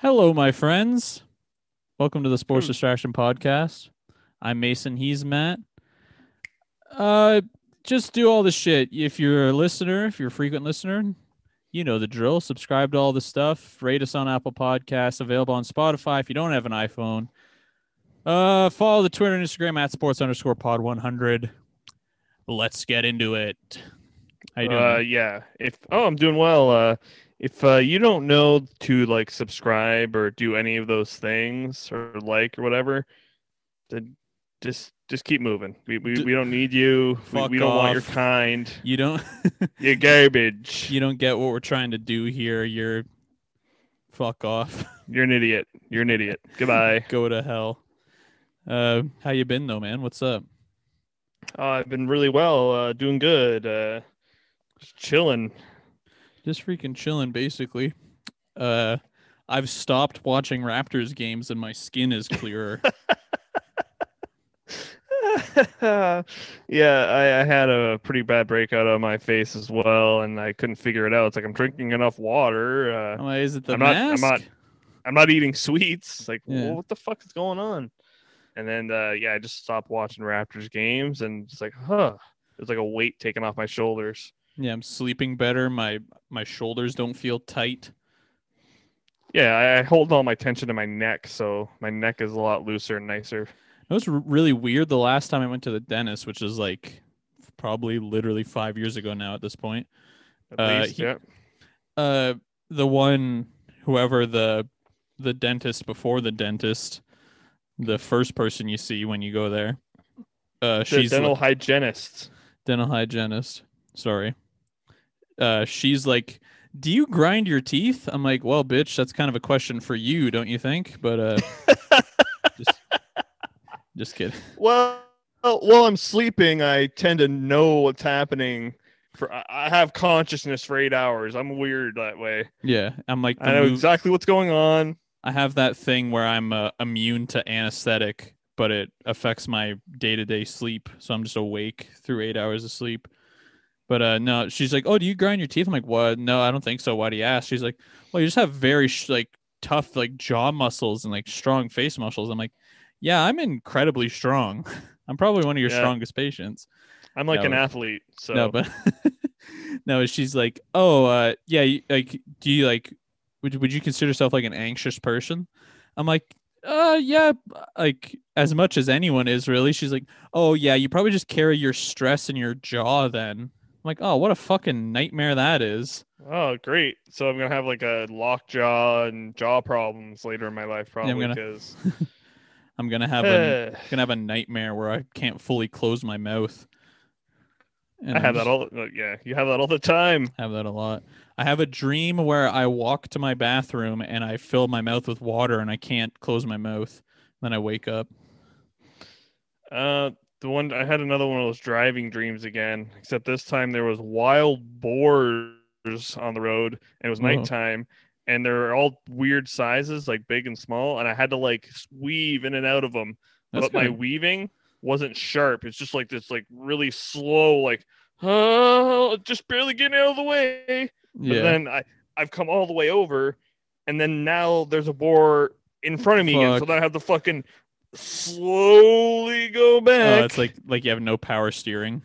Hello, my friends. Welcome to the Sports Hmm. Distraction Podcast. I'm Mason. He's Matt. Uh, just do all the shit. If you're a listener, if you're a frequent listener, you know the drill. Subscribe to all the stuff. Rate us on Apple Podcasts. Available on Spotify. If you don't have an iPhone, uh, follow the Twitter and Instagram at sports underscore pod 100. Let's get into it. How you doing? Uh, yeah. If oh, I'm doing well. Uh, if uh, you don't know to like subscribe or do any of those things or like or whatever, then just just keep moving. We we, we don't need you. We, we don't want your kind. you don't You're garbage. you don't get what we're trying to do here. You're fuck off. You're an idiot. You're an idiot. Goodbye. Go to hell. Uh, how you been though, man? What's up? Oh, I've been really well. Uh, doing good. Uh, just chilling. Just freaking chilling, basically. Uh, I've stopped watching Raptors games and my skin is clearer. yeah, I, I had a pretty bad breakout on my face as well, and I couldn't figure it out. It's like I'm drinking enough water. Uh, Why is it the I'm not- I'm mask? not- I'm not eating sweets. Like, Yeah. well, what the fuck is going on? And then, uh, yeah, I just stopped watching Raptors games, and it's like, huh, it's like a weight taken off my shoulders. Yeah, I'm sleeping better. My my shoulders don't feel tight. Yeah, I, hold all my tension in my neck, so my neck is a lot looser and nicer. It was really weird the last time I went to the dentist, which is like probably literally five years ago now at this point. At Uh, least, he- yeah. uh the one whoever the the dentist before the dentist the first person you see when you go there uh The she's dental like, hygienist. dental hygienist sorry uh she's like do you grind your teeth i'm like well bitch that's kind of a question for you don't you think but uh just just kidding Well, while I'm sleeping, I tend to know what's happening. For I- have consciousness for eight hours. I'm weird that way. yeah i'm like I know exactly what's going on. I have that thing where I'm uh, immune to anesthetic, but it affects my day to day sleep. So I'm just awake through eight hours of sleep. But uh, no, she's like, "Oh, do you grind your teeth?" I'm like, "What? No, I don't think so. Why do you ask?" She's like, "Well, you just have very sh- like tough like jaw muscles and like strong face muscles." I'm like, "Yeah, I'm incredibly strong. I'm probably one of your Yeah. strongest patients." I'm like No. an athlete. So No, but no, she's like, oh, uh, yeah, you, like, do you like, would you- would you consider yourself like an anxious person? I'm like, uh, yeah, like as much as anyone is really. She's like, oh yeah, you probably just carry your stress in your jaw. Then like, oh, what a fucking nightmare that is. oh great. So I'm gonna have like a lock jaw and jaw problems later in my life, I'm probably gonna- because I'm gonna have a gonna have a nightmare where I can't fully close my mouth. And I I'm have just- that all. Yeah, you have that all the time. I have that a lot. I have a dream where I walk to my bathroom and I fill my mouth with water and I can't close my mouth. Then I wake up. Uh, the one I had another one of those driving dreams again, except this time there was wild boars on the road, and it was Whoa. nighttime, and they're all weird sizes, like big and small, and I had to like weave in and out of them, That's but my weaving wasn't sharp. It's just like this, like really slow, like oh, just barely getting out of the way. But yeah. then I I've come all the way over, and then now there's a boar in front of me again, so Fuck. then I have to fucking slowly go oh, back. Oh, it's like like you have no power steering.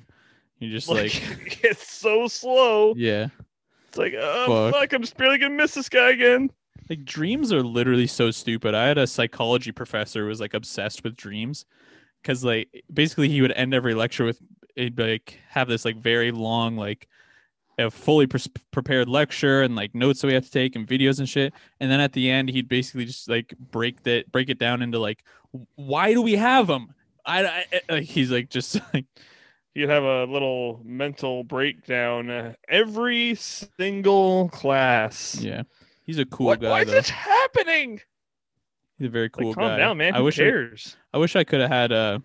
You just like, it's so slow. yeah. It's like oh Fuck. fuck. I'm just barely gonna miss this guy again. Like dreams are literally so stupid. I had a psychology professor who was like obsessed with dreams because like basically he would end every lecture with he'd like have this like very long like a fully pres prepared lecture and like notes that we have to take and videos and shit and then at the end he'd basically just like break that break it down into like why do we have them I, I like he's like just like You'd have a little mental breakdown uh, every single class. yeah he's a cool what, guy why is this happening? he's a very Like, cool calm guy down, man. I Who wish I. I wish I could have had a,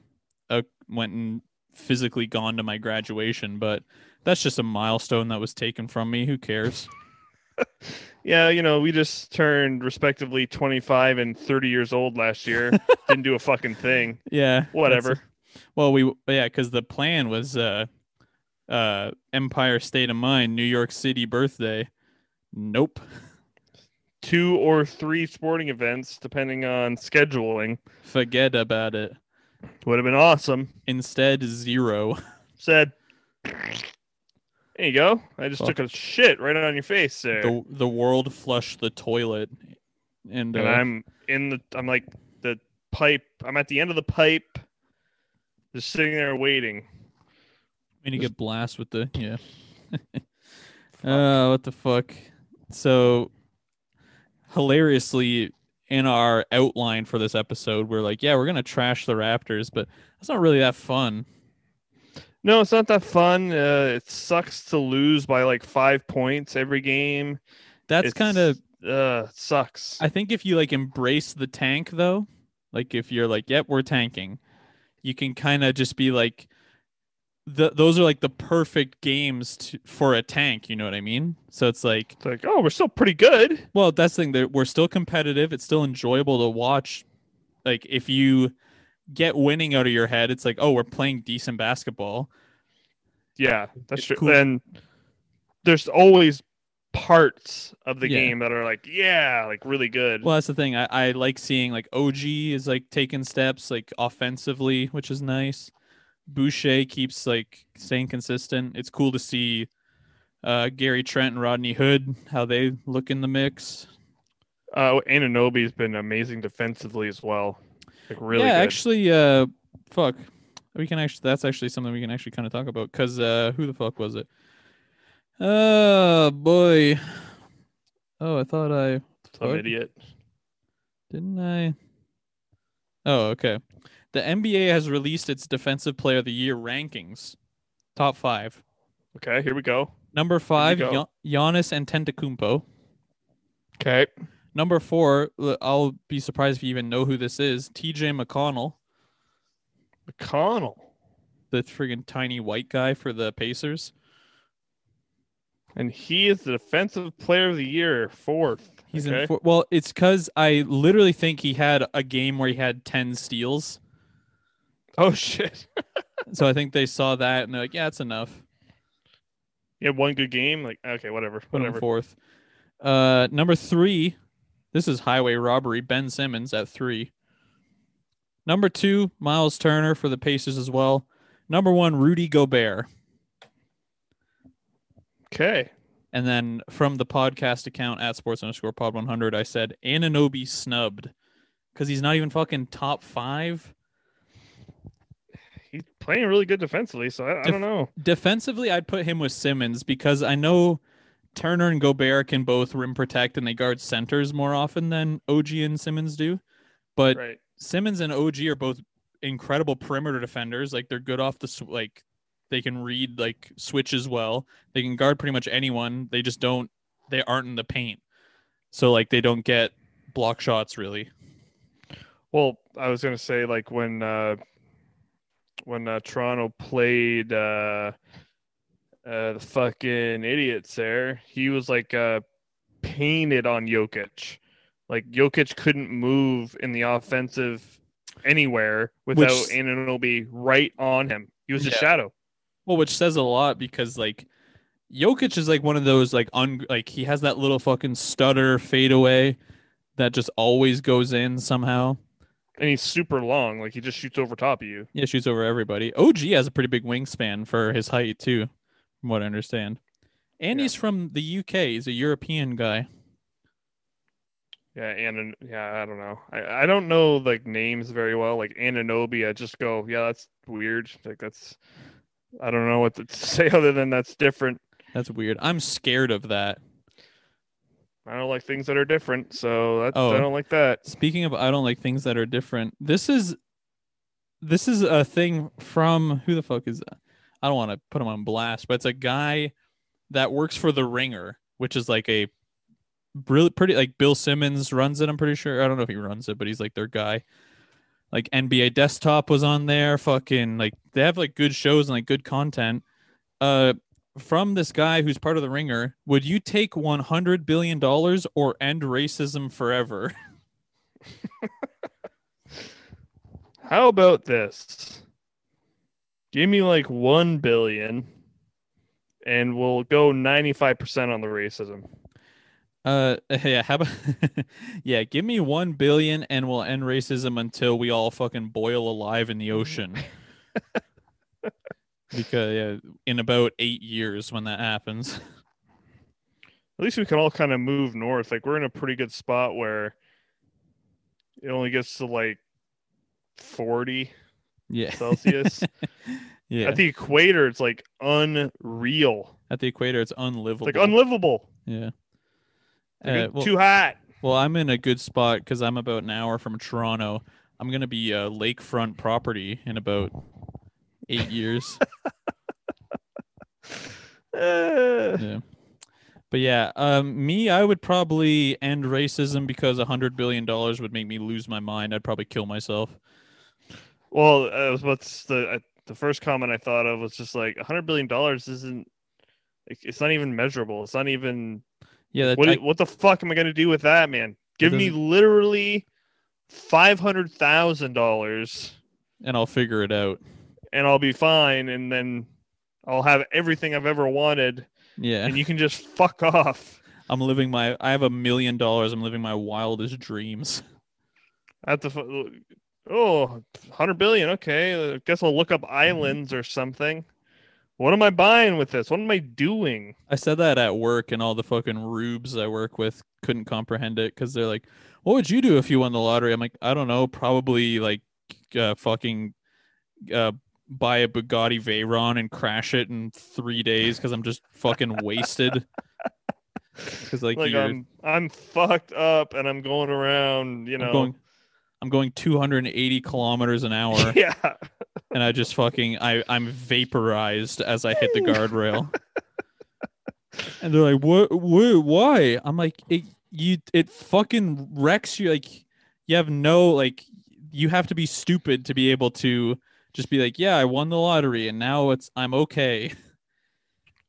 a went and physically gone to my graduation, but that's just a milestone that was taken from me. Who cares? Yeah, you know, we just turned respectively 25 and 30 years old last year. Didn't do a fucking thing. Yeah, that's- Whatever. well, we yeah, because the plan was uh, uh, Empire State of Mind, New York City birthday. Nope. two or three sporting events, depending on scheduling. Forget about it. Would have been awesome. Instead, zero. Said, there you go. I just Fuck. took a shit right on your face there. The the world flushed the toilet, and, uh, and I'm in the I'm like the pipe. I'm at the end of the pipe, just sitting there waiting. when you get blast with the yeah. uh, what the fuck? So hilariously, in our outline for this episode, we're like, yeah, we're gonna trash the Raptors, but that's not really that fun. No, it's not that fun. Uh, it sucks to lose by like five points every game. That's kind of uh sucks. I think if you like embrace the tank though, like if you're like, yep, we're tanking, you can kind of just be like, the those are like the perfect games to, for a tank. You know what I mean? So it's like, It's like, oh, we're still pretty good. well, that's the thing. That we're still competitive. It's still enjoyable to watch. Like if you get winning out of your head, it's like, oh, we're playing decent basketball. Yeah, that's It's true. cool. And there's always parts of the Yeah. game that are like, yeah, like really good. Well, that's the thing. I, I like seeing like OG is like taking steps like offensively, which is nice. Boucher keeps like staying consistent. It's cool to see uh, Gary Trent and Rodney Hood how they look in the mix. Uh, Anunoby's been amazing defensively as well. Like really yeah, good. actually, uh, fuck, we can actually. That's actually something we can actually kind of talk about because uh, who the fuck was it? Oh boy. Oh, I thought I Some fuck? idiot. Didn't I? Oh, okay. The NBA has released its Defensive Player of the Year rankings. Top five. Okay, here we go. Number five, go. Gian- Giannis Antetokounmpo. Okay. Number four, I'll be surprised if you even know who this is. T.J. McConnell, McConnell. the friggin' tiny white guy for the Pacers. And he is the defensive player of the year, fourth. He's okay. in. Four, well, it's because I literally think he had a game where he had ten steals. Oh shit. So I think they saw that and they're like, "Yeah, it's enough." He had one good game. Like, okay, whatever. Put Whatever. fourth. Uh, number three. This is highway robbery. Ben Simmons at three. Number two, Miles Turner for the Pacers as well. Number one, Rudy Gobert. Okay. And then from the podcast account at sports underscore pod 100, I said Anunoby snubbed because he's not even fucking top five. He's playing really good defensively, so I, I don't know. Defensively, I'd put him with Simmons because I know Turner and Gobert can both rim protect and they guard centers more often than OG and Simmons do. But Right. Simmons and OG are both incredible perimeter defenders. Like they're good off the sw- like they can read like switches well. They can guard pretty much anyone. They just don't they aren't in the paint. So like they don't get block shots really. Well, I was gonna say like when uh when uh, Toronto played uh uh the fucking idiots there, he was like uh painted on Jokic. Like Jokic couldn't move in the offensive anywhere without Which- Anunoby right on him. He was a shadow. Well, which says a lot because like Jokic is like one of those like un like he has that little fucking stutter fadeaway that just always goes in somehow. And he's super long, like he just shoots over top of you. Yeah, shoots over everybody. OG has a pretty big wingspan for his height too, from what I understand. And Yeah. he's from the UK. He's a European guy. Yeah, and yeah, I don't know. I, I don't know like names very well. Like Anunoby, I just go, yeah, that's weird. Like that's I don't know what to say other than that's different. That's weird. I'm scared of that. I don't like things that are different, so that's Oh. I don't like that. Speaking of I don't like things that are different. This is this is a thing from who the fuck is that? I don't want to put him on blast, but it's a guy that works for the Ringer, which is like a really pretty like Bill Simmons runs it, I'm pretty sure. I don't know if he runs it, but he's like their guy. Like NBA desktop was on there, fucking like they have like good shows and like good content. Uh from this guy who's part of the Ringer, would you take 100 billion dollars or end racism forever? How about this? Give me like one billion and we'll go ninety five percent on the racism. Uh, yeah. How about? yeah, give me one billion, and we'll end racism until we all fucking boil alive in the ocean. because yeah, in about eight years when that happens. At least we can all kind of move north. Like we're in a pretty good spot where it only gets to like 40 Yeah. Celsius. yeah. At the equator, it's like unreal. At the equator, it's unlivable. It's like unlivable. yeah. Uh, well, too hot. well, I'm in a good spot because I'm about an hour from Toronto. I'm gonna be a lakefront property in about eight years. Uh, yeah. But yeah, um, me, I would probably end racism because a hundred billion dollars would make me lose my mind. I'd probably kill myself. Well, uh, what's the uh, the first comment I thought of was just like a hundred billion dollars isn't. It's not even measurable. It's not even. Yeah, What, I- what the fuck am I gonna do with that, man? Give me literally five hundred thousand dollars, and I'll figure it out. and I'll be fine, and then I'll have everything I've ever wanted, Yeah, and you can just fuck off. I'm living my. I have a million dollars. I'm living my wildest dreams. At the oh, 100 billion. Okay, I guess I'll look up islands or something. What am I buying with this? What am I doing? I said that at work, and all the fucking rubes I work with couldn't comprehend it because they're like, "What would you do if you won the lottery?" I'm like, "I don't know. Probably like, uh, fucking, uh, buy a Bugatti Veyron and crash it in three days because I'm just fucking wasted." Because like, Like, you're, I'm I'm fucked up and I'm going around. You know, I'm going, 280 kilometers an hour, yeah. and I just fucking, I, I'm vaporized as I hit the guardrail. and they're like, "What? What? Why?" I'm like, "It, you, it fucking wrecks you. Like, you have no like, you have to be stupid to be able to just be like, yeah, I won the lottery, and now it's, I'm okay."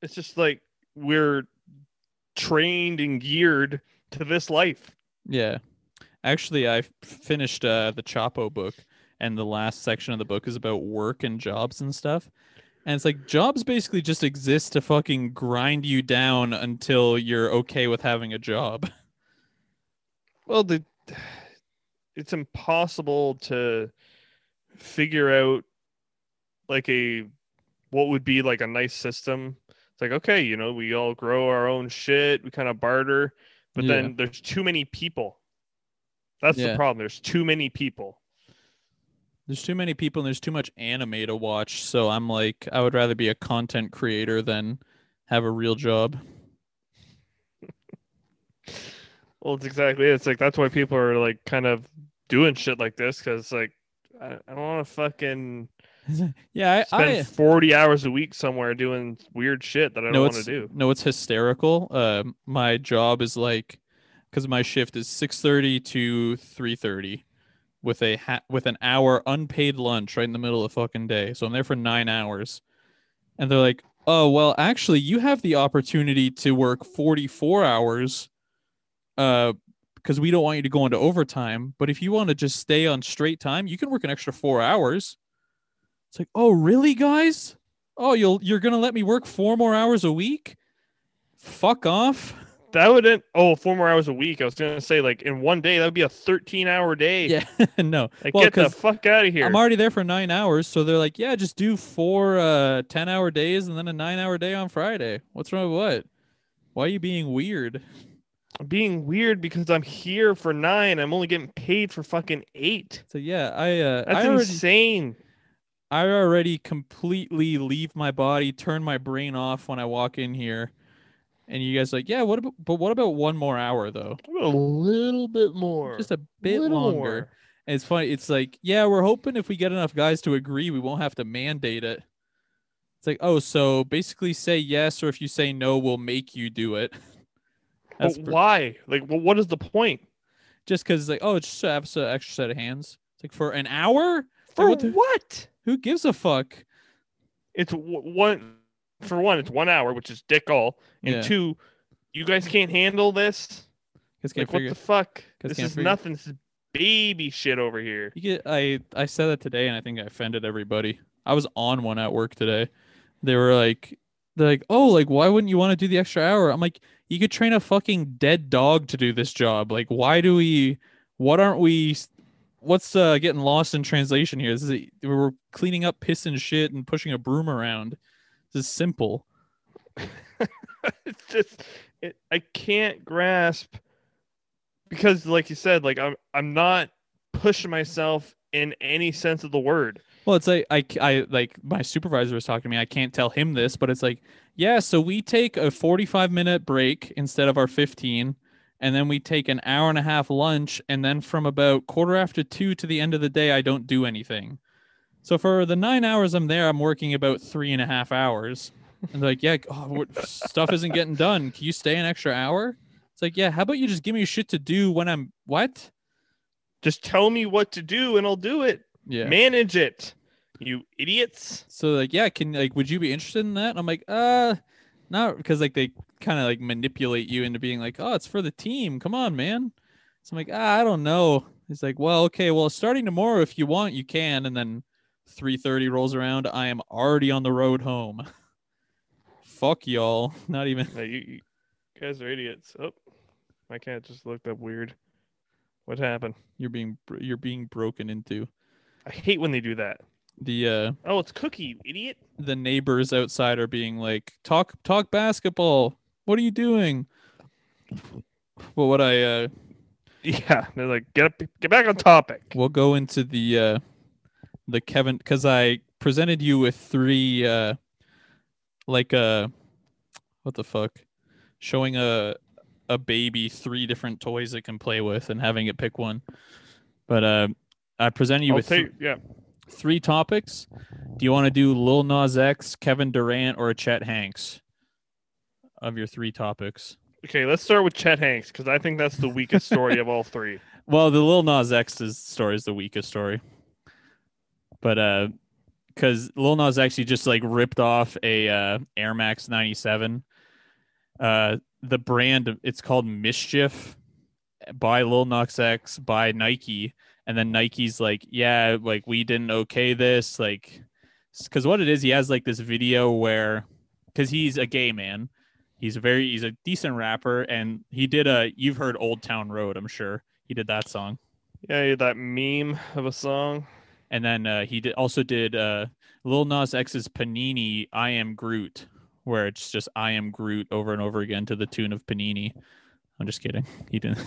It's just like we're trained and geared to this life. Yeah. Actually, I finished uh, the Chapo book, and the last section of the book is about work and jobs and stuff. And it's like jobs basically just exist to fucking grind you down until you're okay with having a job. Well, the it's impossible to figure out like a what would be like a nice system. It's like okay, you know, we all grow our own shit, we kind of barter, but Yeah. then there's too many people. That's Yeah. the problem. There's too many people. There's too many people and there's too much anime to watch. So I'm like, I would rather be a content creator than have a real job. Well, it's exactly it. It's like that's why people are like kind of doing shit like this because like I, I don't want to fucking yeah, spend I, I 40 hours a week somewhere doing weird shit that I don't want to do. no, it's hysterical. Uh, my job is like, because my shift is six thirty to three thirty, with a ha- with an hour unpaid lunch right in the middle of the fucking day. So I'm there for nine hours, and they're like, "Oh well, actually, you have the opportunity to work forty four hours, uh." Because we don't want you to go into overtime, but if you want to just stay on straight time, you can work an extra four hours. It's like, oh, really, guys? Oh, you'll you're gonna let me work four more hours a week? Fuck off. That would end, oh four more hours a week. I was gonna say like in one day that would be a 13 hour day. Yeah, no. Like well, get the fuck out of here. I'm already there for nine hours, so they're like, yeah, just do four uh ten hour days and then a nine hour day on Friday. What's wrong with what? Why are you being weird? I'm being weird because I'm here for nine. I'm only getting paid for fucking eight. So yeah, I uh That's I already insane. I already completely leave my body, turn my brain off when I walk in here. And you guys are like, yeah, what about but what about one more hour though? A little bit more. Just a bit Little longer. more. And it's funny. It's like, yeah, we're hoping if we get enough guys to agree, we won't have to mandate it. It's like, oh, so basically say yes, or if you say no, we'll make you do it. That's pr- why? Like, well, what is the point? just because, like, oh, it's just an extra, extra set of hands. It's like for an hour? For what the- what? Who gives a fuck? It's w- one. For one, it's one hour, which is dick all. And Yeah. two, you guys can't handle this. Like, what the fuck? This is nothing. This is baby shit over here. You get, I, I said that today, and I think I offended everybody. I was on one at work today. They were like, they're like, oh, like, why wouldn't you want to do the extra hour? I'm like, you could train a fucking dead dog to do this job. Like, why do we? What aren't we? What's uh, getting lost in translation here? This is we're cleaning up piss and shit and pushing a broom around. This is simple. it's just it, I can't grasp because, like you said, like I'm I'm not pushing myself in any sense of the word. Well, it's like I, I like my supervisor was talking to me. I can't tell him this, but it's like, yeah, so we take a 45 minute break instead of our 15, and then we take an hour and a half lunch, and then from about quarter after two to the end of the day, I don't do anything. So for the nine hours I'm there, I'm working about three and a half hours. And they're like, yeah, oh, stuff isn't getting done. Can you stay an extra hour? It's like, yeah, how about you just give me shit to do when I'm what? Just tell me what to do and I'll do it. Yeah. Manage it. You idiots. So like, yeah, can like would you be interested in that? And I'm like, uh not because like they kind of like manipulate you into being like, oh, it's for the team. Come on, man. So I'm like, ah, I don't know. He's like, well, okay, well, starting tomorrow, if you want, you can. And then 3:30 rolls around, I am already on the road home. Fuck y'all. Not even. you, you guys are idiots. Oh, my cat just looked up weird. What happened? You're being you're being broken into. I hate when they do that. The uh oh, it's Cookie, you idiot. The neighbors outside are being like, "Talk talk basketball. What are you doing?" Well, what I uh yeah, they're like, "Get up, get back on topic." We'll go into the uh the Kevin cuz I presented you with three uh like uh what the fuck? Showing a a baby three different toys it can play with and having it pick one. But uh, I present you I'll with take, yeah three topics. Do you want to do Lil Nas X, Kevin Durant, or a Chet Hanks? Of your three topics. Okay, let's start with Chet Hanks because I think that's the weakest story of all three. Well, the Lil Nas X story is the weakest story, but uh, because Lil Nas actually just like ripped off a uh, Air Max ninety seven. Uh, the brand it's called Mischief by Lil Nas X by Nike, and then Nike's like, yeah, like we didn't okay this, like, because what it is, he has like this video where, because he's a gay man, he's a very he's a decent rapper, and he did a you've heard Old Town Road, I'm sure he did that song. Yeah, that meme of a song. And then uh, he did also did uh, Lil Nas X's Panini "I Am Groot," where it's just "I Am Groot" over and over again to the tune of Panini. I'm just kidding. He didn't.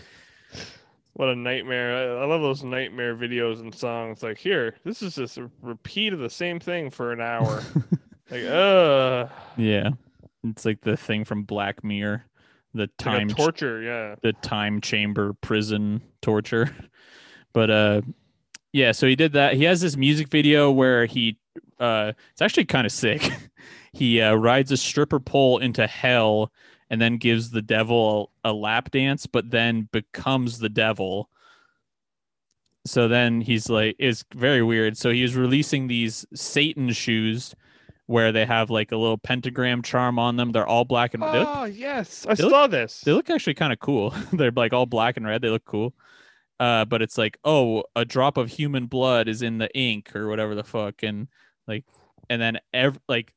what a nightmare! I, love those nightmare videos and songs. Like here, this is just a repeat of the same thing for an hour. like, uh. Yeah, it's like the thing from Black Mirror, the time like torture. Yeah, the time chamber prison torture. But uh, yeah. So he did that. He has this music video where he uh, it's actually kind of sick. he uh, rides a stripper pole into hell and then gives the devil a, lap dance, but then becomes the devil. So then he's like, it's very weird. So he was releasing these Satan shoes where they have like a little pentagram charm on them. They're all black and red. Oh, yes. I saw look, this. They look actually kind of cool. They're like all black and red. They look cool. Uh, but it's like, oh, a drop of human blood is in the ink or whatever the fuck. And like, and then ev- like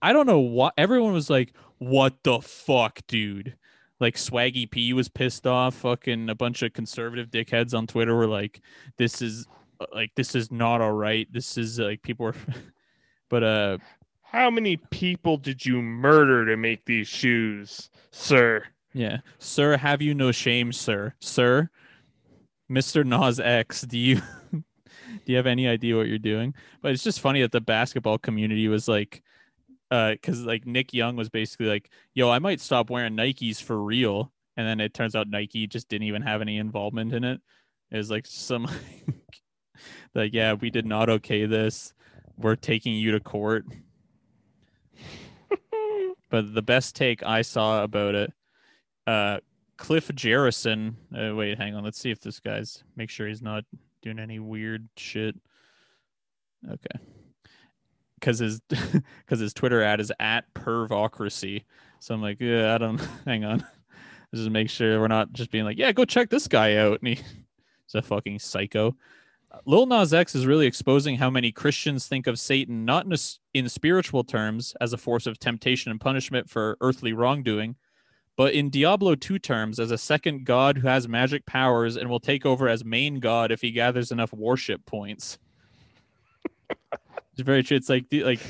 I don't know what everyone was like, what the fuck, dude? Like Swaggy P was pissed off. Fucking a bunch of conservative dickheads on Twitter were like, this is uh, like this is not all right. This is like people were but uh how many people did you murder to make these shoes, sir? Yeah. Sir, have you no shame, sir? Sir, Mr. Nas X, do you do you have any idea what you're doing? But it's just funny that the basketball community was like because uh, like Nick Young was basically like, "Yo, I might stop wearing Nikes for real," and then it turns out Nike just didn't even have any involvement in it. It was like some like, yeah, we did not okay this. We're taking you to court. but the best take I saw about it, uh, Cliff Jerrison. Uh, wait, hang on. Let's see if this guy's make sure he's not doing any weird shit. Okay because his because his Twitter ad is at pervocracy. So I'm like, yeah, I don't. Hang on, just make sure we're not just being like, yeah, go check this guy out. And he's a fucking psycho. Lil Nas X is really exposing how many Christians think of Satan not in, a, in spiritual terms as a force of temptation and punishment for earthly wrongdoing, but in Diablo 2 terms, as a second god who has magic powers and will take over as main god if he gathers enough worship points. it's very true. It's like like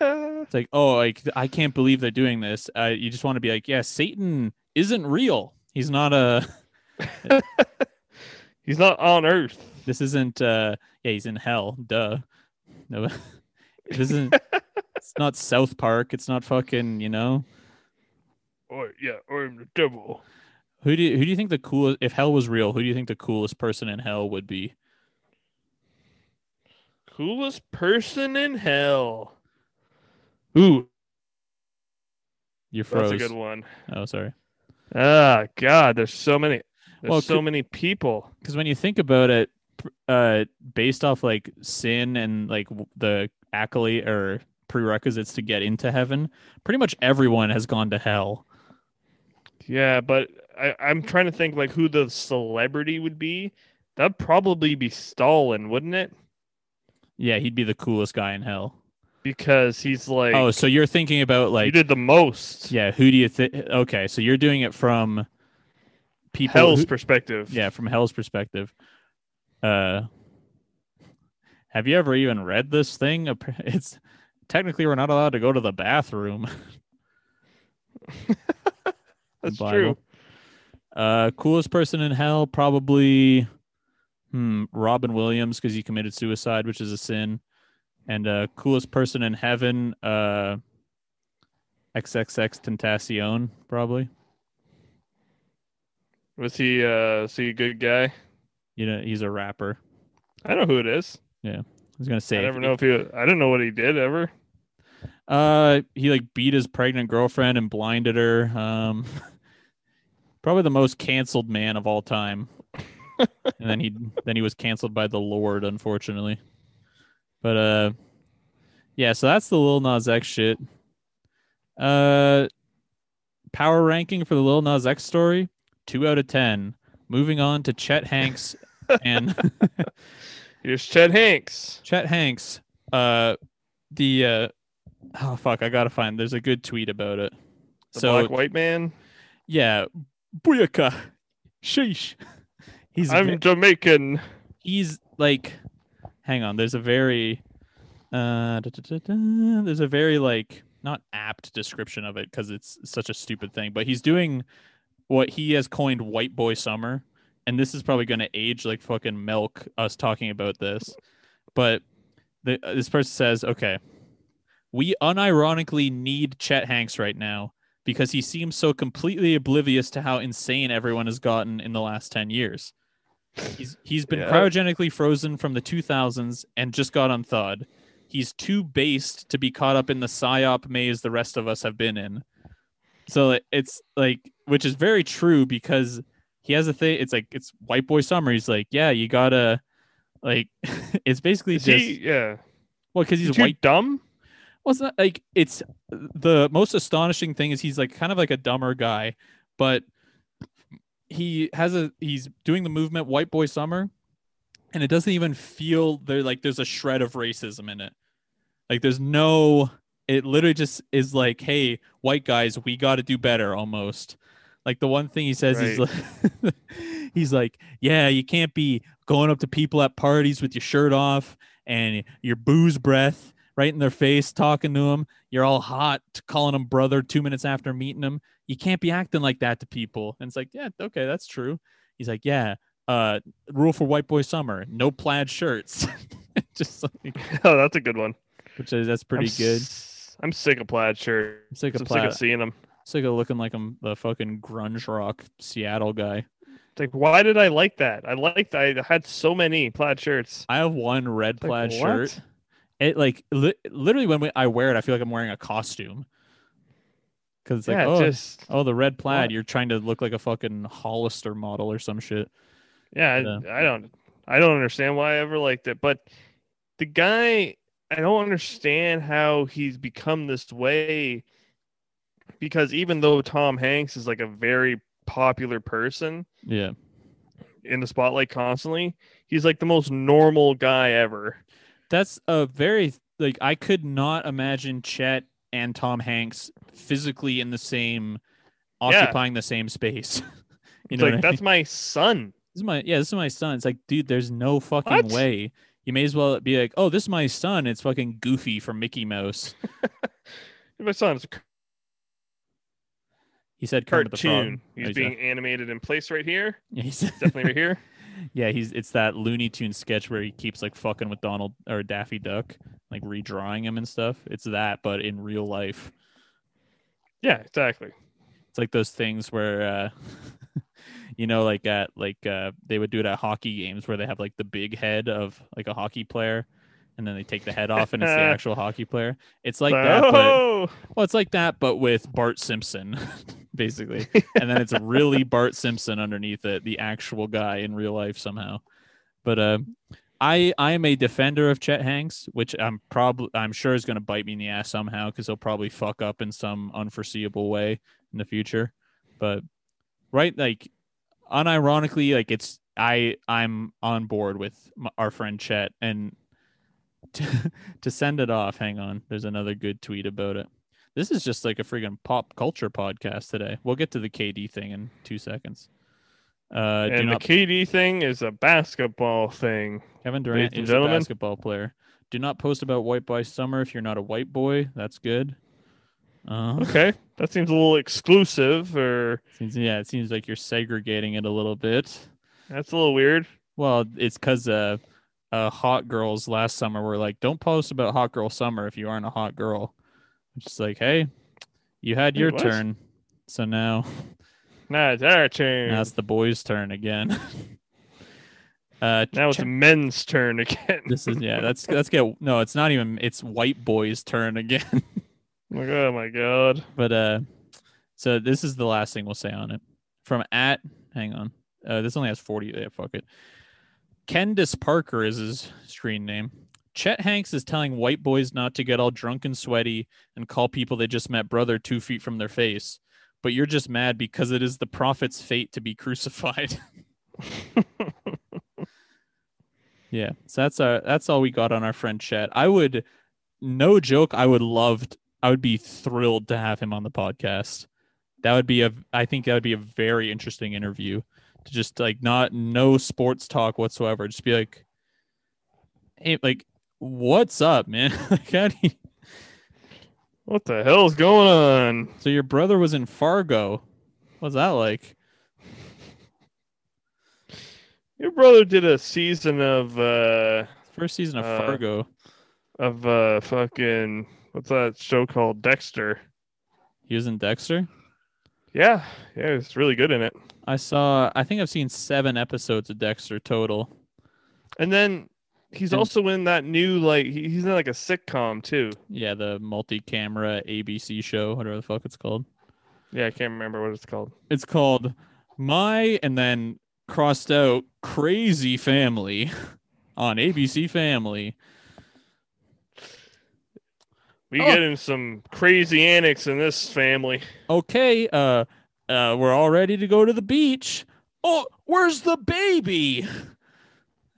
it's like oh like I can't believe they're doing this. Uh, you just want to be like yeah, Satan isn't real. He's not a. He's not on Earth. This isn't. uh Yeah, he's in hell. Duh. No, this isn't. it's not South Park. It's not fucking. You know. Or yeah, or I'm the devil. Who do you, who do you think the coolest? If hell was real, who do you think the coolest person in hell would be? Coolest person in hell. Ooh, You froze. that's a good one. Oh, sorry. Ah, God, there's so many. There's Well, so many people. Because when you think about it, uh, based off like sin and like the accolade or prerequisites to get into heaven, pretty much everyone has gone to hell. Yeah, but I, I'm trying to think like who the celebrity would be. That'd probably be Stalin, wouldn't it? Yeah, he'd be the coolest guy in hell. Because he's like, oh, so you're thinking about like you did the most. yeah, who do you think? Okay, so you're doing it from people. Hell's who- perspective. yeah, from hell's perspective. Uh, have you ever even read this thing? It's technically we're not allowed to go to the bathroom. that's true. Uh, coolest person in hell, probably hmm, Robin Williams because he committed suicide, which is a sin. And uh, coolest person in heaven, uh, XXX Tentacion, probably. Was he uh is he a good guy? You know, he's a rapper. I know who it is. Yeah. I was gonna say, I never know if he I didn't know what he did ever. Uh, he like beat his pregnant girlfriend and blinded her. Um, probably the most canceled man of all time. and then he then he was canceled by the Lord, unfortunately. But uh, yeah. So that's the Lil Nas X shit. Uh, power ranking for the Lil Nas X story: two out of ten. Moving on to Chet Hanks and Here's Chet Hanks. Chet Hanks. Uh, the uh, oh fuck, I gotta find. There's a good tweet about it. The so black white man. yeah, booyaka, sheesh. He's I'm ve- Jamaican. he's like, hang on. There's a very uh, da, da, da, da, there's a very like not apt description of it because it's such a stupid thing. But he's doing what he has coined "white boy summer," and this is probably going to age like fucking milk. Us talking about this, but the, uh, this person says, "Okay, we unironically need Chet Hanks right now." Because he seems so completely oblivious to how insane everyone has gotten in the last 10 years. He's he's been Yeah. cryogenically frozen from the 2000s and just got unthawed. He's too based to be caught up in the psyop maze the rest of us have been in. So it's like, which is very true because he has a thing. It's like it's white boy summer. He's like, yeah, you gotta like. it's basically Is just he yeah. well because he's He's white. dumb? Well, it's not like it's the most astonishing thing is he's like kind of like a dumber guy, but he has a he's doing the movement white boy summer and it doesn't even feel there like there's a shred of racism in it. Like there's no it literally just is like hey white guys we got to do better almost. Like the one thing he says he's Right. like he's like yeah you can't be going up to people at parties with your shirt off and your booze breath right in their face talking to them you're all hot calling them brother two minutes after meeting them you can't be acting like that to people and it's like yeah okay that's true he's like yeah uh rule for white boy summer no plaid shirts just like Oh, that's a good one. which is that's pretty I'm good s- I'm sick of plaid shirts. i'm sick I'm of sick of seeing them. sick of looking like i'm the fucking grunge rock seattle guy It's like, why did I like that? I liked. I had so many plaid shirts. i have one red It's like, plaid what? shirt it like li- literally when we, i wear it i feel like i'm wearing a costume because it's like yeah, oh, just oh the red plaid What? you're trying to look like a fucking hollister model or some shit yeah. I- Yeah. I don't. I don't understand why I ever liked it. But the guy, I don't understand how he's become this way. Because even though Tom Hanks is like a very popular person yeah in the spotlight constantly, he's like the most normal guy ever. That's a very like I could not imagine Chet and Tom Hanks physically in the same occupying the same space. you know, like I that's mean? my son. this is my yeah, this is my son. It's like, dude, there's no fucking What? way. You may as well be like, oh, this is my son. It's fucking Goofy from Mickey Mouse. My son. A He said Kermit cartoon. Oh, He's being animated in place right here. Yeah, he said- Definitely right here. Yeah, he's it's that Looney Tune sketch where he keeps like fucking with Donald or Daffy Duck, like redrawing him and stuff. It's that, but in real life. Yeah, exactly. It's like those things where uh you know, like at like uh they would do it at hockey games where they have like the big head of like a hockey player and then they take the head off and it's the actual hockey player. It's like that, but oh, well, it's like that, but with Bart Simpson, basically. and then it's really Bart Simpson underneath it, the actual guy in real life somehow. But uh, I I am a defender of Chet Hanks, which I'm probably I'm sure is going to bite me in the ass somehow because he'll probably fuck up in some unforeseeable way in the future. But right, like unironically, like it's I I'm on board with m- our friend Chet and. To, to send it off, hang on. There's another good tweet about it. This is just like a freaking pop culture podcast today. We'll get to the KD thing in two seconds. Uh, and the not, KD thing is a basketball thing. Kevin Durant is a basketball player. Do not post about white boy summer if you're not a white boy. That's good. Uh, Okay, that seems a little exclusive, or seems, yeah, it seems like you're segregating it a little bit. that's a little weird. Well, it's because uh, uh, hot girls last summer were like, don't post about hot girl summer if you aren't a hot girl. It's just like, hey, you had your turn, so now Nah, it's our turn. now it's the boys' turn again. uh, now it's Ch- men's turn again. this is yeah. That's let's get no. It's not even. It's white boys' turn again. like, oh my god. but uh, so this is the last thing we'll say on it. From at, hang on. Uh, this only has forty. Yeah, fuck it. Kendis Parker is his screen name. Chet Hanks is telling white boys not to get all drunk and sweaty and call people they just met brother two feet from their face. But you're just mad because it is the prophet's fate to be crucified. yeah, so that's our that's all we got on our friend Chet. I would, no joke, I would love, I would be thrilled to have him on the podcast. That would be a, I think that would be a very interesting interview to just like not no sports talk whatsoever. Just be like, hey, like, what's up, man? like, how do you, what the hell's going on? so your brother was in Fargo. What's that like? Your brother did a season of uh First season of Uh, Fargo. of uh fucking what's that show called Dexter. He was in Dexter. Yeah, yeah, it's really good in it. I saw. I think I've seen seven episodes of Dexter total. And then he's And- also in that new like he's in like a sitcom too. Yeah, the multi-camera ABC show, whatever the fuck it's called. Yeah, I can't remember what it's called. It's called My and then crossed out Crazy Family on ABC Family. We Oh. get in some crazy annex in this family. Okay, uh, uh, we're all ready to go to the beach. Oh, where's the baby?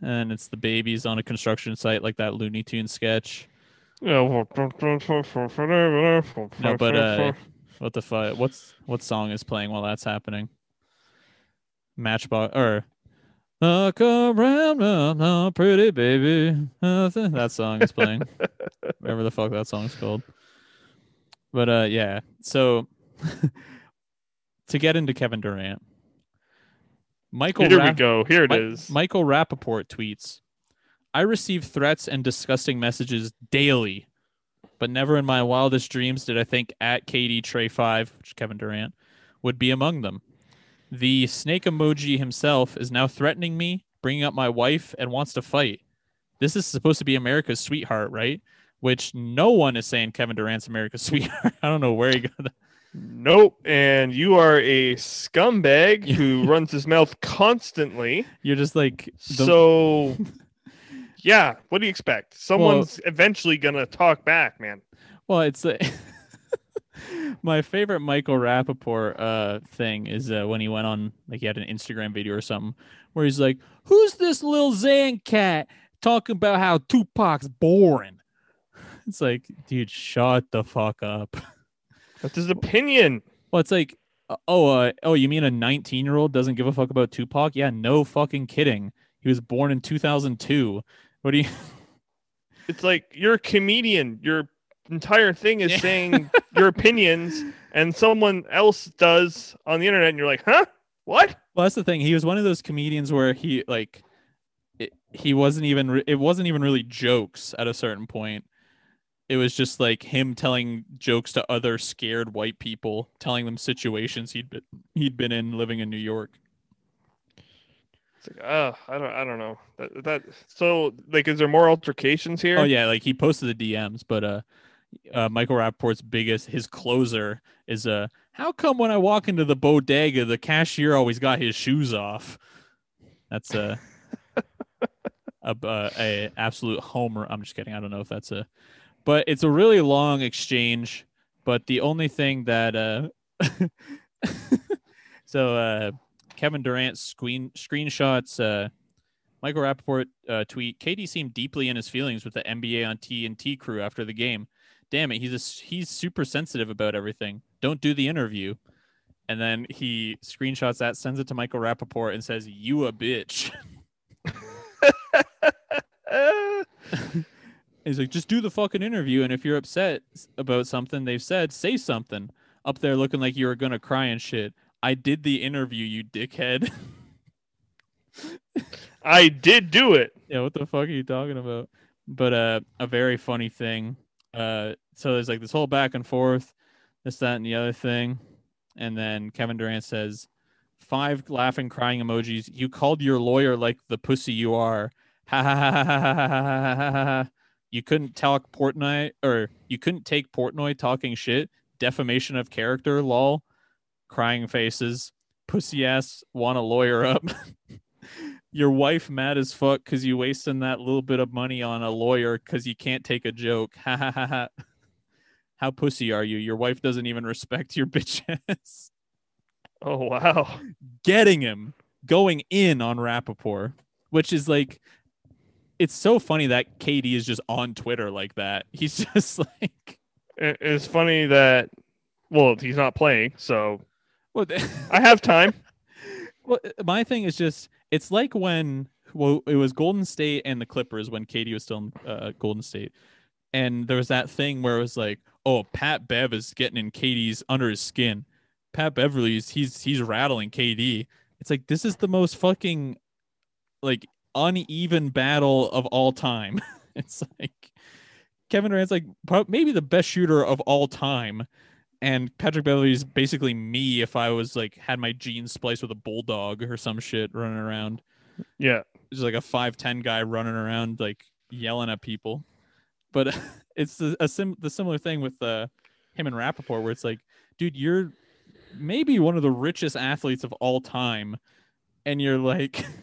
And it's the babies on a construction site, like that Looney Tune sketch. No, but uh, what the fuck? What's what song is playing while that's happening? Matchbox or look around, uh, pretty baby. That song is playing. Whatever the fuck that song's called. But uh, yeah. So to get into Kevin Durant, Michael here we go. Here it Mi- is. Michael Rappaport tweets I receive threats and disgusting messages daily, but never in my wildest dreams did I think at KD Trey 5, which is Kevin Durant, would be among them. The snake emoji himself is now threatening me, bringing up my wife, and wants to fight. This is supposed to be America's sweetheart, right? Which no one is saying Kevin Durant's America's sweetheart. I don't know where he got that. Nope. And you are a scumbag who runs his mouth constantly. You're just like the- So, yeah, what do you expect? Someone's eventually gonna talk back, man. Well, it's my favorite Michael Rappaport uh, thing is uh, when he went on, like, he had an Instagram video or something where he's like, Who's this Lil Xan cat talking about how Tupac's boring? It's like, dude, shut the fuck up. That's his opinion. Well, it's like, Uh, oh, uh, oh, you mean a 19 year old doesn't give a fuck about Tupac? Yeah, no fucking kidding. He was born in 2002. What do you? It's like you're a comedian. Your entire thing is saying your opinions, and someone else does on the internet, and you're like, huh? What? Well, that's the thing. He was one of those comedians where he like, it, he wasn't even. Re- it wasn't even really jokes at a certain point. It was just like him telling jokes to other scared white people, telling them situations he'd been he'd been in living in New York. It's like, oh, I don't, I don't know. That, that, so, like, is there more altercations here? Oh yeah, like he posted the DMs, but uh, uh Michael Rapaport's biggest, his closer is uh, how come when I walk into the bodega, the cashier always got his shoes off? That's uh, a, a, a absolute homer. I'm just kidding. I don't know if that's a, but it's a really long exchange. But the only thing that uh, so uh Kevin Durant screen screenshots uh, Michael Rapaport uh, tweet. KD seemed deeply in his feelings with the NBA on TNT crew after the game. Damn it, he's a, he's super sensitive about everything. Don't do the interview. And then he screenshots that, sends it to Michael Rapaport, and says, "You a bitch." He's like, just do the fucking interview, and if you're upset about something they've said, say something. Up there looking like you were gonna cry and shit. I did the interview, you dickhead. I did do it. Yeah, what the fuck are you talking about? But uh, a very funny thing. Uh, so there's like this whole back and forth, this, that, and the other thing, and then Kevin Durant says, five laughing, crying emojis. You called your lawyer like the pussy you are. Ha ha ha ha ha ha ha ha ha ha. You couldn't talk Portnoy, or you couldn't take Portnoy talking shit. Defamation of character, lol crying faces, pussy ass want a lawyer up. Your wife mad as fuck because you wasting that little bit of money on a lawyer because you can't take a joke. Ha ha ha ha. How pussy are you? Your wife doesn't even respect your bitch ass. Oh wow. Getting him going in on Rapaport, which is like it's so funny that KD is just on Twitter like that. He's just like it's funny that well, he's not playing, so well, I have time. Well, my thing is just it's like when well it was Golden State and the Clippers when KD was still in uh, Golden State, and there was that thing where it was like, oh, Pat Bev is getting in KD's under his skin. Pat Beverley's he's he's rattling KD. It's like this is the most fucking like uneven battle of all time. it's like Kevin Durant's like maybe the best shooter of all time and Patrick Beverley's basically me if I was like had my genes spliced with a bulldog or some shit running around. Yeah, just like a five ten guy running around like yelling at people. But it's the, a sim the similar thing with uh, him and Rapaport, where it's like, dude, you're maybe one of the richest athletes of all time, and you're like.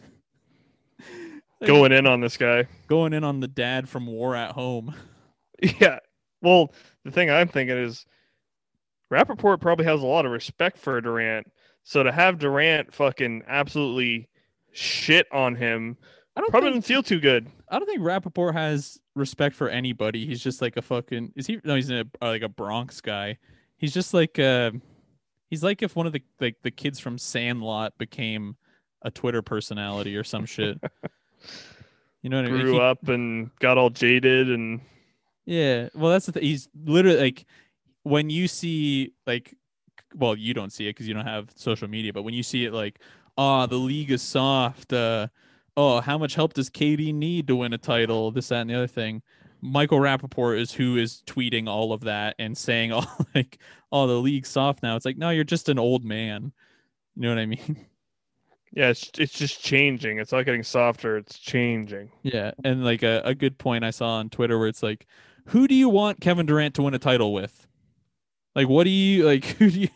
going in on this guy, going in on the dad from War at Home. Yeah. Well, the thing I'm thinking is Rapaport probably has a lot of respect for Durant. So to have Durant fucking absolutely shit on him I don't probably think, doesn't feel too good. I don't think Rapaport has respect for anybody. He's just like a fucking is he no, he's a, uh, like a Bronx guy. He's just like uh he's like if one of the like the kids from Sandlot became a Twitter personality or some shit. you know what Grew I mean? Grew up and got all jaded and yeah. Well, that's the thing. He's literally like when you see like well you don't see it because you don't have social media but when you see it like oh the league is soft uh oh how much help does KD need to win a title this that and the other thing Michael Rapaport is who is tweeting all of that and saying all like oh the league's soft now it's like no you're just an old man you know what I mean yeah it's, it's just changing it's not getting softer it's changing yeah and like a, a good point I saw on Twitter where it's like who do you want Kevin Durant to win a title with like, what do you like? Who do you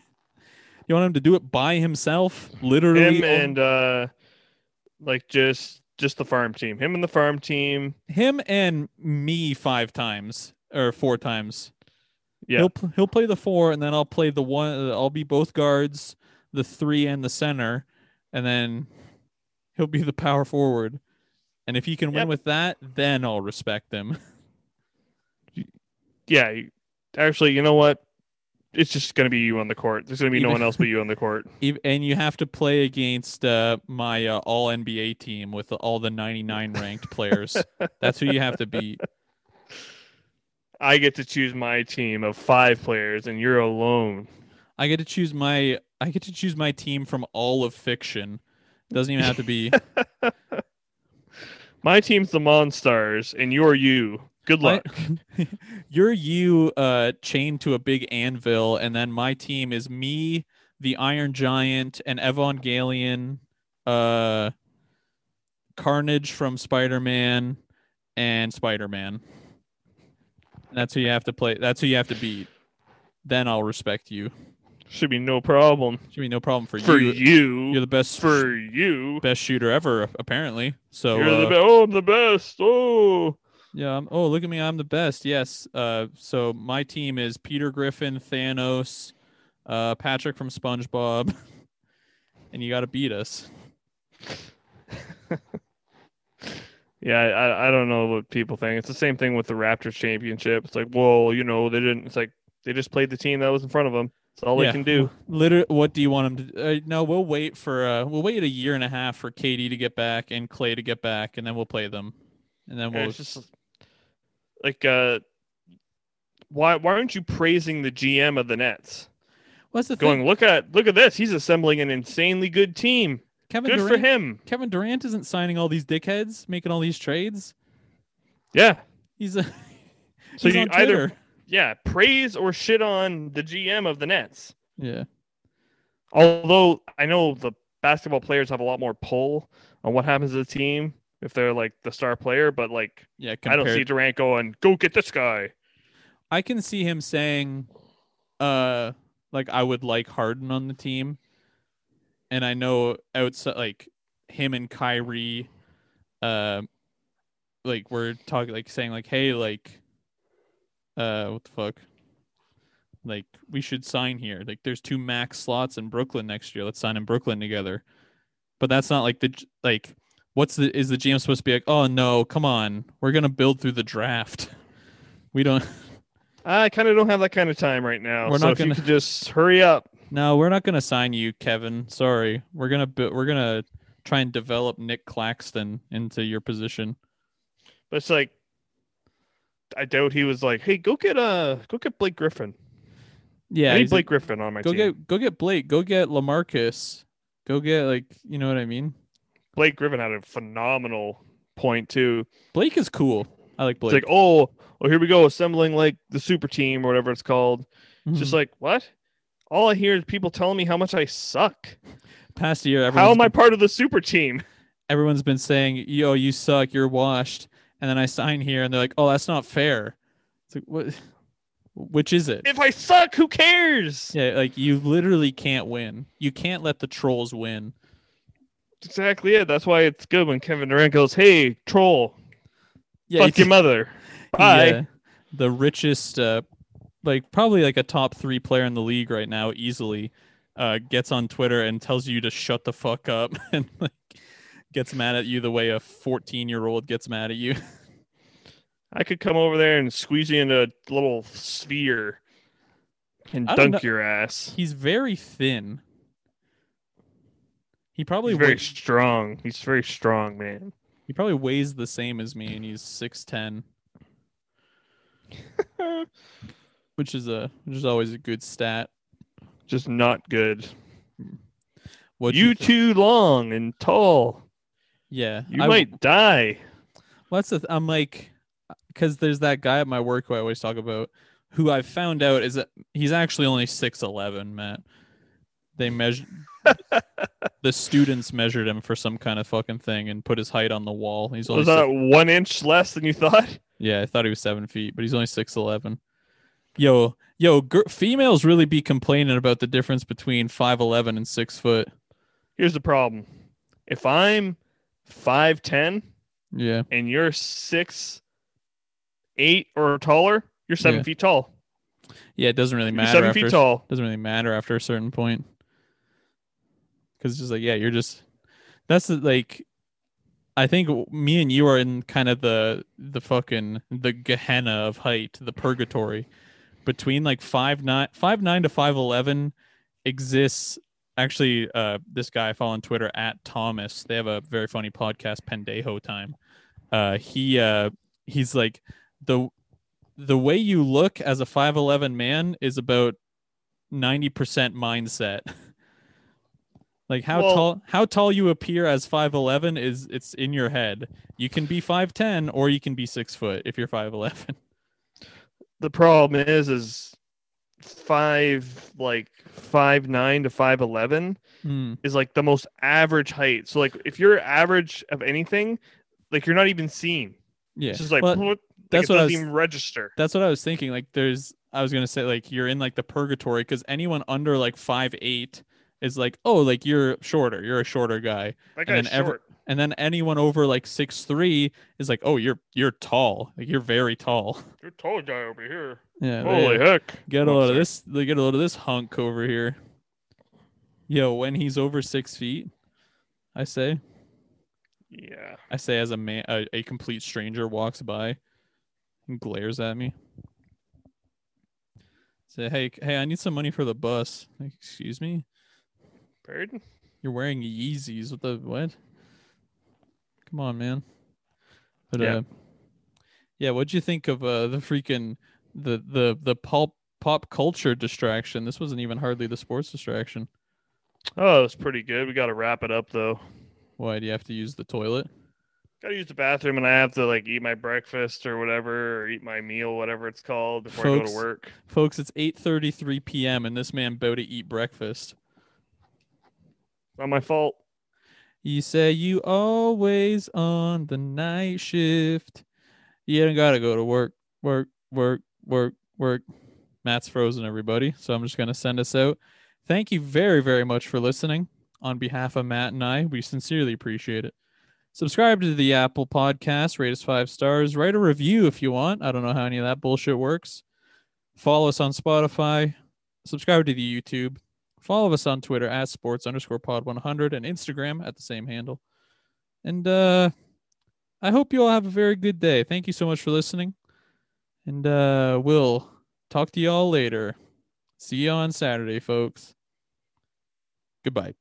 you want him to do it by himself? Literally, him and uh, like just just the farm team. Him and the farm team. Him and me five times or four times. Yeah, he'll he'll play the four, and then I'll play the one. I'll be both guards, the three and the center, and then he'll be the power forward. And if he can win with that, then I'll respect him. yeah, actually, you know what? it's just going to be you on the court. There's going to be no one else but you on the court. And you have to play against uh, my uh, All NBA team with all the 99 ranked players. That's who you have to beat. I get to choose my team of five players, and you're alone. I get to choose my I get to choose my team from all of fiction. Doesn't even have to be. My team's the Monstars, and you're you. Good luck. I- You're you uh, chained to a big anvil, and then my team is me, the Iron Giant, and Evangelion, uh, Carnage from Spider Man, and Spider Man. That's who you have to play. That's who you have to beat. Then I'll respect you. Should be no problem Should be no problem for, for you. For you. You're the best for you. best shooter ever, apparently. So You're the uh, be- oh, I'm the best. Oh, Yeah. I'm, oh, look at me. I'm the best. Yes. Uh, so my team is Peter Griffin, Thanos, uh, Patrick from SpongeBob, and you got to beat us. yeah. I I don't know what people think. It's the same thing with the Raptors championship. It's like, well, you know, they didn't. It's like they just played the team that was in front of them. That's all Yeah. they can do. Literally, what do you want them to? Uh, no, we'll wait for. Uh, we'll wait a year and a half for KD to get back and Clay to get back, and then we'll play them, and then we'll. Just like, uh, why why aren't you praising the GM of the Nets? What's the Going, thing? look at look at this. He's assembling an insanely good team. Kevin Good Durant. for him. Kevin Durant isn't signing all these dickheads, making all these trades. Yeah. He's a. So he's you on either. Yeah praise or shit on the GM of the Nets. Yeah. Although I know the basketball players have a lot more pull on what happens to the team if they're like the star player, but like Yeah. I don't see compared- Durant going, "Go get this guy." I can see him saying, uh, like I would like Harden on the team, and I know outside like him and Kyrie, uh, like we're talking like saying like, hey, like, uh, what the fuck, like we should sign here. Like, there's two max slots in Brooklyn next year. Let's sign in Brooklyn together. But that's not like the like. What's the is the GM supposed to be like? Oh no, come on, we're gonna build through the draft. We don't. I kind of don't have that kind of time right now. We're so not gonna- could just hurry up. No, we're not gonna sign you, Kevin. Sorry, we're gonna we're gonna try and develop Nic Claxton into your position. But it's like I doubt he was like, "Hey, go get uh go get Blake Griffin." Yeah, I need he's like, Blake Griffin on my go team. get go get Blake, go get LaMarcus, go get like you know what I mean. Blake Griffin had a phenomenal point too. Blake is cool. I like It's Blake. like, "Oh, well, here we go, assembling like the super team or whatever it's called." It's just Mhm. like, what? All I hear is people telling me how much I suck. past year, How am I part of the super team? everyone's been saying, "Yo, you suck. You're washed." And then I sign here, and they're like, "Oh, that's not fair." It's like what? Which is it? If I suck, who cares? Yeah, like you literally can't win. You can't let the trolls win. Exactly it. That's why it's good when Kevin Durant goes, "Hey, troll, Yeah, fuck your mother, bye." Yeah, the richest, uh, like probably like a top three player in the league right now, easily, uh, gets on Twitter and tells you to shut the fuck up and like gets mad at you the way a 14 year old gets mad at you. I could come over there and squeeze you into a little sphere and dunk know- your ass. He's very thin. He probably He's very wei- strong. He's very strong, man. he probably weighs the same as me, and he's six ten, which is a which is always a good stat. Just not good. What you too long and tall. Yeah, You I- might die. Well, that's the th- I'm like, because there's that guy at my work who I always talk about, who I found out is that he's actually only six eleven. Matt, they measured the students measured him for some kind of fucking thing and put his height on the wall. He's only Was six- that one inch less than you thought? yeah, I thought he was seven feet, but he's only six eleven. Yo, yo, gir- females really be complaining about the difference between five eleven and six foot. Here's the problem. If I'm five ten Yeah, and you're six eight or taller, you're seven Yeah. feet tall. yeah, it doesn't really You're matter seven after feet tall. doesn't really matter after a certain point because it's just like yeah you're just that's the, like i think me and you are in kind of the the fucking the gehenna of height the purgatory between like five nine five nine to five eleven exists. Actually, uh, this guy I follow on Twitter at Thomas. They have a very funny podcast, Pendejo Time. Uh, he uh, he's like the the way you look as a five eleven man is about ninety percent mindset. like how Well- tall how tall you appear as five eleven is it's in your head. You can be five ten or you can be six foot if you're five eleven. The problem is, is five like five nine to five eleven Hmm. is like the most average height. So like if you're average of anything, like you're not even seen. Yeah, It's just like, Well, what? that's like, what I was- even register. that's what I was thinking. Like, there's, I was gonna say, like, you're in like the purgatory because anyone under like five eight is like, oh, like you're shorter, you're a shorter guy, That and then ever- short. And then anyone over like six three is like, oh, you're you're tall, like you're very tall. You're a tall guy over here. Yeah, Holy they- heck! get a load of this. They get a load of this hunk over here. Yo, when he's over six feet, I say, Yeah. I say as a man, a, a complete stranger walks by and glares at me. Say, hey, hey, I need some money for the bus. Like, excuse me, Pardon? you're wearing Yeezys. What the what? Come on, man. But Yeah. uh, yeah. What'd you think of uh the freaking the the the pulp pop culture distraction? This wasn't even hardly the sports distraction. Oh, it was pretty good. We got to wrap it up though. Why do you have to use the toilet? Got to use the bathroom, and I have to like eat my breakfast or whatever, or eat my meal, whatever it's called, before I go Folks. to work. Folks, it's 8:33 p.m. and this man about to eat breakfast. Not my fault. You say you always on the night shift. You don't gotta go to work, work, work, work, work. Matt's frozen, everybody. So I'm just gonna send us out. Thank you very, very much for listening. On behalf of Matt and I, we sincerely appreciate it. Subscribe to the Apple Podcast, rate us five stars, write a review if you want. I don't know how any of that bullshit works. Follow us on Spotify, subscribe to the YouTube, follow us on Twitter at sports underscore pod 100 and Instagram at the same handle. And uh, I hope you all have a very good day. Thank you so much for listening. And uh, we'll talk to you all later. See you on Saturday, folks. Goodbye.